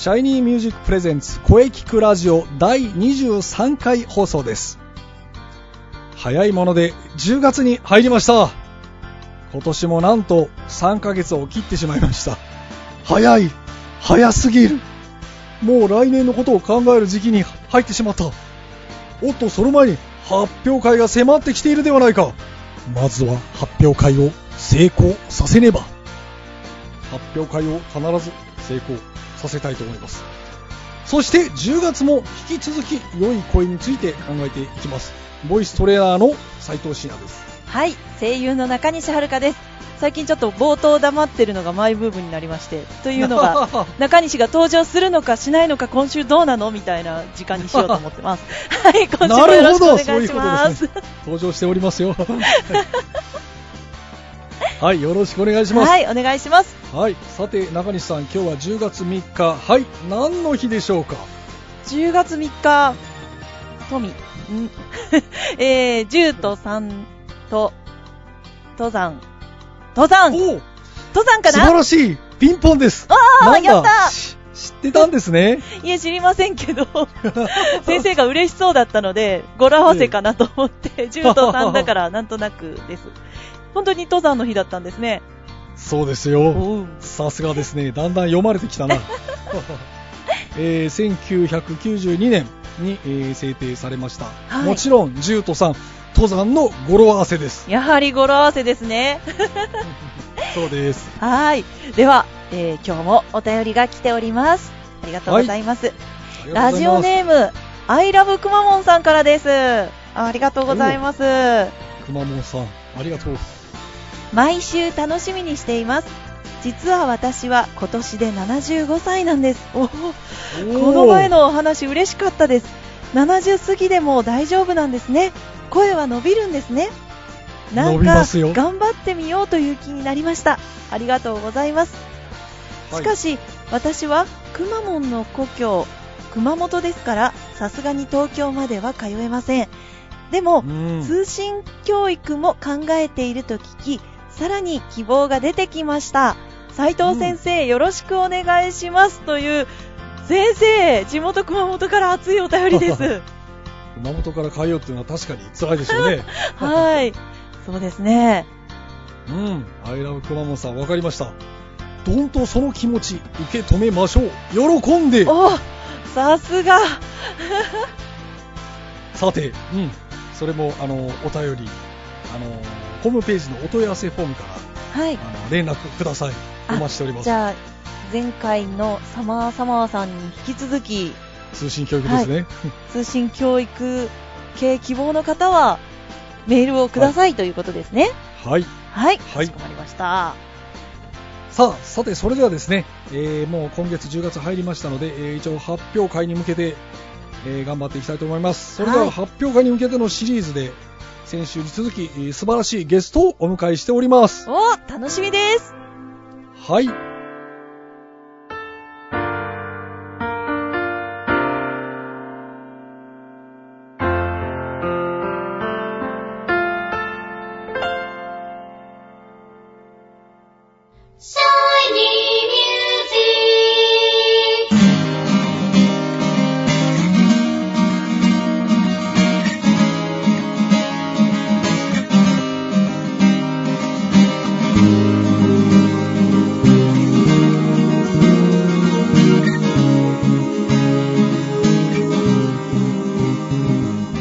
シャイニーミュージックプレゼンツ声キクラジオ第23回放送です。早いもので10月に入りました。今年もなんと3ヶ月を切ってしまいました。早い早すぎるもう来年のことを考える時期に入ってしまった。おっと、その前に発表会が迫ってきているではないか。まずは発表会を成功させねば。発表会を必ず成功させたいと思います。そして10月も引き続き良い声について考えていきます。ボイストレーナーの斉藤慎也です。はい、声優の中西遥です。最近ちょっと冒頭黙ってるのがマイブームになりまして、というのが、中西が登場するのかしないのか今週どうなのみたいな時間にしようと思ってます。はい、今週もよろしくお願いしま。すね。登場しておりますよ。はい、よろしくお願いします。はい、お願いします。はい、さて中西さん、今日は10月3日、はい、何の日でしょうか？10月3日、富、ん えー、10と3と、登山、登山登山か素晴ならしい、ピンポンです。あーなんだ？やったし知ってたんですね。いえ、知りませんけど、先生が嬉しそうだったので、語呂合わせかなと思って、10と3だからなんとなくです。本当に登山の日だったんですね。そうですよ。さすがですね。だんだん読まれてきたな。えー1992年に、えー制定されました。はいもちろん、10と3、登山の語呂合わせです。やはり語呂合わせですね。そうです。はい。では、えー今日もお便りが来ております。ありがとうございます。ラジオネーム、アイラブくまモンさんからです。あありがとうございます。くまモンさん、ありがとう。毎週楽しみにしています。実は私は今年で75歳なんです。おおこの前のお話嬉しかったです。70過ぎでも大丈夫なんですね。声は伸びるんですね。な伸んか頑張ってみようという気になりました。ありがとうございます。しかし、私はくまモンの故郷、熊本ですから、さすがに東京までは通えません。でも、うん通信教育も考えていると聞き、さらに希望が出てきました。斉藤先生、よろしくお願いします。という、先生、地元熊本から熱いお便りです。熊本から通うっていうのは確かに辛いでしょうね。はい。そうですね。うん。アイラブくまモンさん、わかりました。どんとその気持ち、受け止めましょう。喜んで。おさすが。さて、うん。それも、あの、お便り、あの、ホームページのお問い合わせフォームから、はい。あの、連絡ください。お待ちしておりますじ。ゃあ、前回のサマーサマーさんに引き続き、通信教育ですね。通信教育系希望の方は、メールをくださいということですね。はい。はい。はいかしこまりました。さあ、さて、それではですね、えーもう今月10月入りましたので、えー一応発表会に向けて、えー頑張っていきたいと思います。それでははい発表会に向けてのシリーズで、先週に続き、えー素晴らしいゲストをお迎えしております。お楽しみです。はい。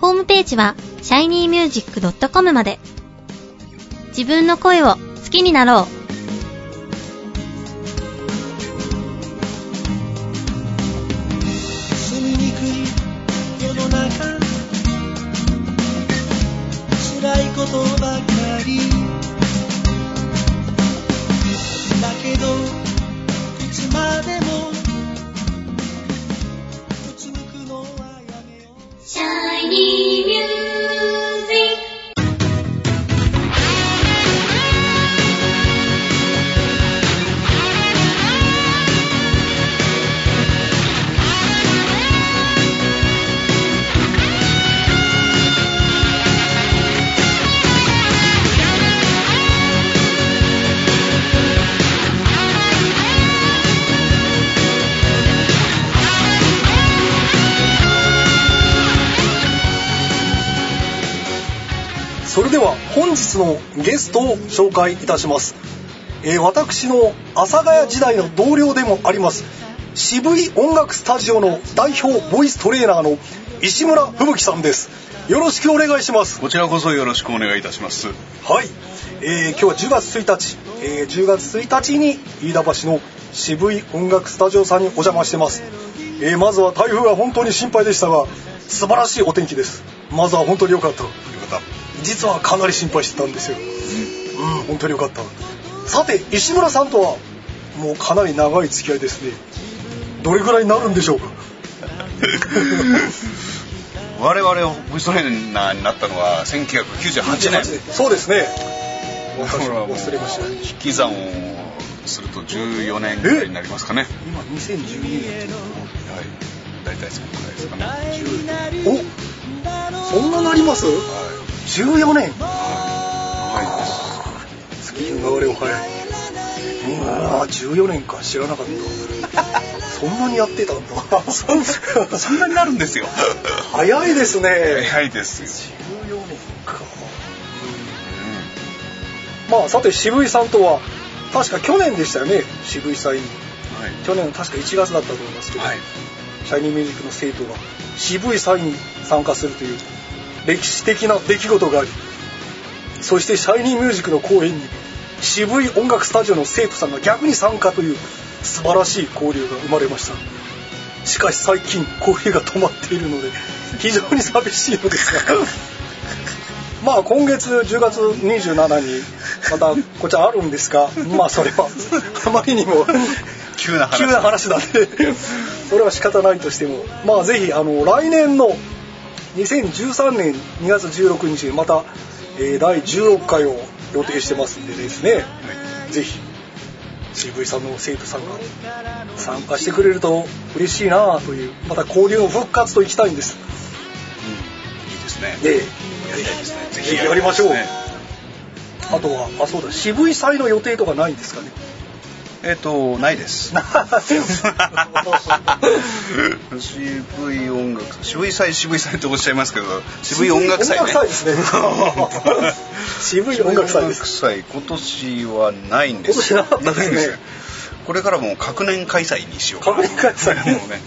ホームページは、shinymusic.com まで。自分の声を好きになろう。me. 本日のゲストを紹介いたします、えー私の阿佐ヶ谷時代の同僚でもあります渋い音楽スタジオの代表ボイストレーナーの石村吹雪さんです。よろしくお願いします。こちらこそよろしくお願いいたします。はい、えー今日は10月1日、えー10月1日に飯田橋の渋い音楽スタジオさんにお邪魔してます、えーまずは台風が本当に心配でしたが素晴らしいお天気です。まずは本当に良かった。よかっ実はかなり心配してたんですようん本当に良かったさて石村さんとはもうかなり長い付き合いですねどれぐらいになるんでしょうか？た。我々ボイストレーナーになったのは1998年。そうですねだからもう忘れました引き算をすると14年ぐらいになりますかね。今2012年はい。大体そのくらいですかね。おそんななります？14年。は月日の流れを早いああ14年か。知らなかった。そんなにやってたんだ。そんなになるんですよ。早いですね。早いですよ。14年か。まあさて渋井さんとは確か去年でしたよね。渋井祭に。はい。去年確か1月だったと思いますけど、はい。シャイニーミュージックの生徒が渋い祭に参加するという歴史的な出来事がありそしてシャイニーミュージックの公演に渋い音楽スタジオの生徒さんが逆に参加という素晴らしい交流が生まれました。しかし最近交流が止まっているので非常に寂しいのですが。まあ今月10月27にまたこちらあるんですがまあそれはあまりにも急な話。急な話なんでそれは仕方ないとしてもまあぜひあの来年の2013年2月16日にまた、えー第16回を予定してますんでですね。ぜひ CV さんの生徒さんが参加してくれると嬉しいなというまた交流の復活といきたいんです。いいですね。でやりたいですね。ぜぜひやりましょう。ねあとはあそうだ渋い祭の予定とかないんですかねえっと、ないです。渋い音楽渋い祭渋い祭とおっしゃいますけど渋い音楽祭ね。渋い音楽祭です 渋い音楽祭今年はないんです。今年ないんですよこれからもう各年開催にしよう各年開催。もうね。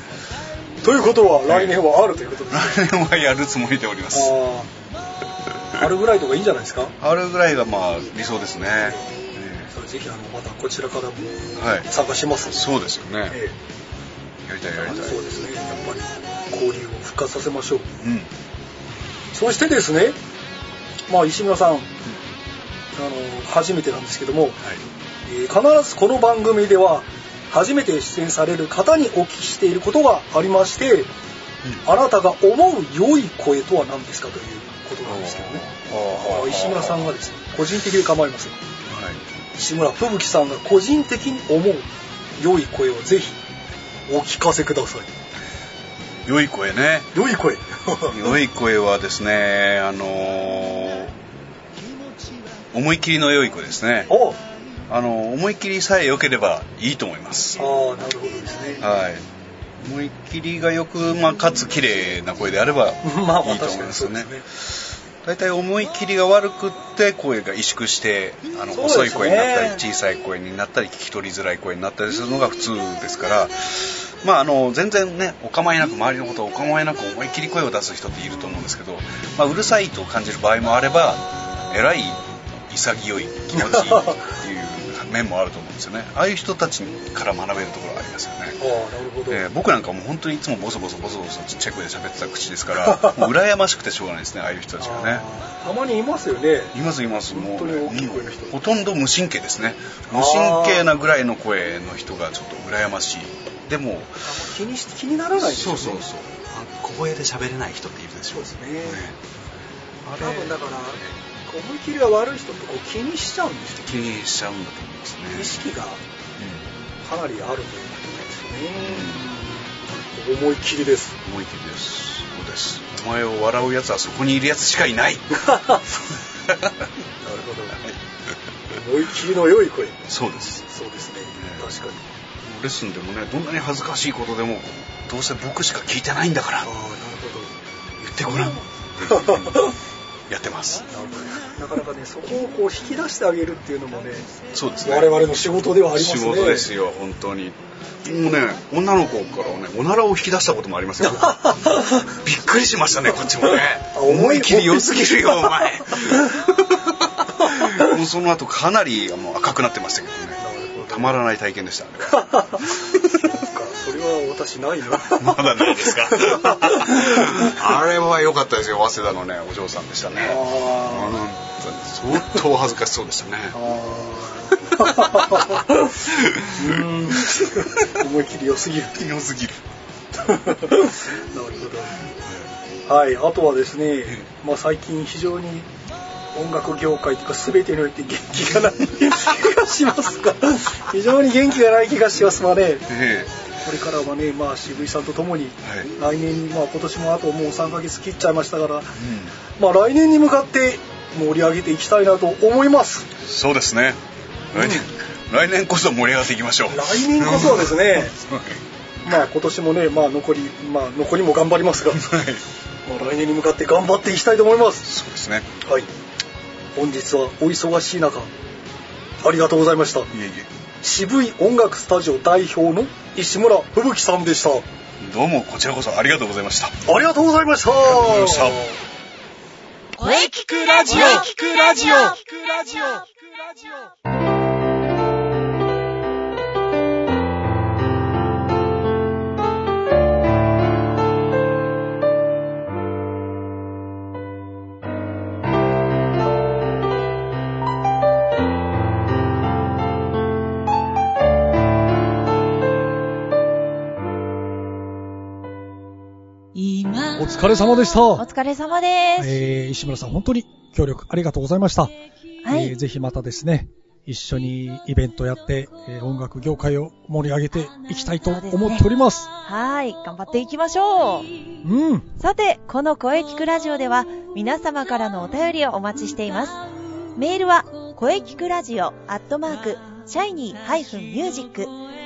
ということは来年はあるということですね。来年はやるつもりでおります。ああ春ぐらいとかいいんじゃないですか？あるぐらいがまあ理想ですねぜひあのまたこちらからもはい。参加しますそうですよね。えやりたいやえりたい。そうですね。やっぱり交流を復活させましょう。うん。そしてですねまあ石村さん、あの初めてなんですけども、はい。えー必ずこの番組では初めて出演される方にお聞きしていることがありまして、あなたが思う良い声とは何ですかということなんですけどね。石村さんがですね個人的で構いませんはい石村吹雪さんが個人的に思う良い声をぜひお聞かせください。良い声ね。良い声。良い声はですねあのー思い切りの良い声ですね。おあの思い切りさえ良ければいいと思います。ああなるほどですね。はい。思い切りがよく、まあ、かつ綺麗な声であれば まあまあいいと思いますよねそうですね大体思い切りが悪くって声が萎縮してあの、細い声になったり小さい声になったり聞き取りづらい声になったりするのが普通ですから、まあ、あの全然ねお構いなく周りのことをお構いなく思い切り声を出す人っていると思うんですけど、まあ、うるさいと感じる場合もあればえらい潔い気持ちいい面もあると思うんですよねああいう人たちから学べるところがありますよね。ああなるほど、えー僕なんかもう本当にいつもボソボソボソボソチェックで喋ってた口ですからもう羨ましくてしょうがないですねああいう人たちがねたまにいますよねいますいますもう本当に大きい声の人うんほとんど無神経ですね無神経なぐらいの声の人がちょっと羨ましいでも気にし気にならないですよねそうそうそうあ小声で喋れない人っているでしょそうですねね多分だから思い切りが悪い人ってこう気にしちゃうんですよ気にしちゃうんだと思いますね意識がうかなりあると思うんですよね、思い切りです。ん思い切りです。そうです。お前を笑うやつはそこにいるやつしかいない。なるほど。思い切りの良い声。そうです。そうですね。確かに。レッスンでもねどんなに恥ずかしいことでもどうせ僕しか聞いてないんだから。ああなる言ってごらん やってます。なかなかねそこをこう引き出してあげるっていうのもねそうですね。我々の仕事ではありますね。仕事ですよ本当に。もうね女の子からはねおならを引き出したこともありますよ びっくりしましたねこっちもね。あ思い思い切り良すぎるよお前。もうその後かなりあの赤くなってましたけどねたまらない体験でした。それは私ないな。まだないですか？あれは良かったですよ早稲田のねお嬢さんでしたね。相当恥ずかしそうでしたね。思い切り良すぎる。良すぎる。なるほど。はいあとはですね、まあ、最近非常に音楽業界というか全てにおいて元気がない気がしますが非常に元気がない気がしますわね。えこれからはね、まあ、渋井さんとともに来年に、まあ、今年もあともう3ヶ月切っちゃいましたから、うん。まあ、来年に向かって盛り上げていきたいなと思います。そうですね。来年、来年こそ盛り上がっていきましょう。来年こそはですね。はい。まあ今年もね、まあ、残り、まあ、残りも頑張りますが、はい。まあ、来年に向かって頑張っていきたいと思います。そうですね。はい。本日はお忙しい中ありがとうございました。いえい渋い音楽スタジオ代表の石村吹雪さんでした。あえどうもこちらこそありがとうございました。りがとうございました。りがとうございました。声聞くラジオ。聞くラジオ疲れ様でした。お疲れ様です。えー石村さん本当に協力ありがとうございました、はい。えーぜひまたですね一緒にイベントやって、えー音楽業界を盛り上げていきたいと思っております。はい、頑張っていきましょう。うん。さて、この声聞くラジオでは皆様からのお便りをお待ちしています。メールは、声聞くラジオアットマーク、シャイニー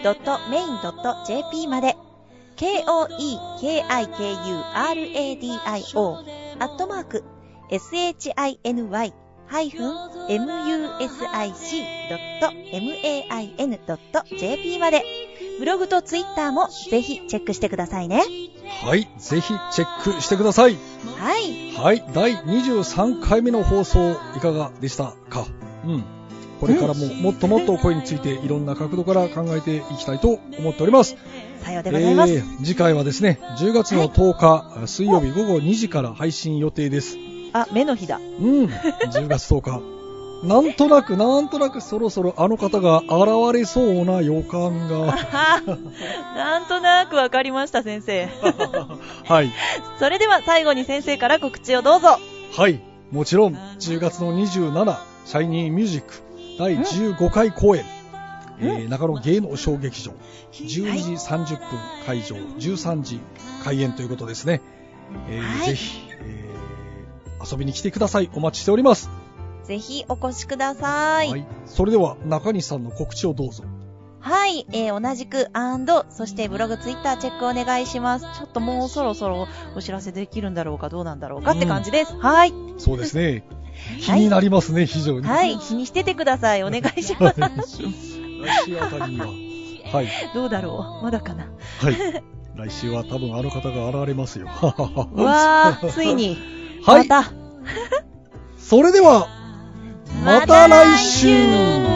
-music.main.jp まで、k-o-e-k-i-k-u-r-a-d-i-o アットマーク、shiny-music.main.jp まで、ブログとツイッターもぜひチェックしてくださいね。はいぜひチェックしてくださいはい。はい第23回目の放送いかがでしたか？うんこれからももっともっと声についていろんな角度から考えていきたいと思っておりますさようでございます。えー次回はですね10月の10日、水曜日午後2時から配信予定ですあ、目の日だ。うん、10月10日。なんとなく、なんとなくそろそろあの方が現れそうな予感が。なんとなくわかりました、先生。はい。それでは最後に先生から告知をどうぞ。はい。もちろん、10月の27、シャイニーミュージック第15回公演、え？ー中野芸能小劇場、12時30分会場、13時開演ということですね。えーはいぜひ、えー遊びに来てください。お待ちしております。ぜひお越しください。はい。それでは、中西さんの告知をどうぞ。はい、えー、同じく、アンド、そしてブログ、ツイッターチェックお願いします。ちょっともうそろそろお知らせできるんだろうかどうなんだろうかって感じです。はい。そうですね。気になりますね、非常に。はい、気にしててください。お願いします。来週あたりには。はい。どうだろうまだかな。はい。来週は多分あの方が現れますよ。うわー、ついに。はいまた。それでは、また来週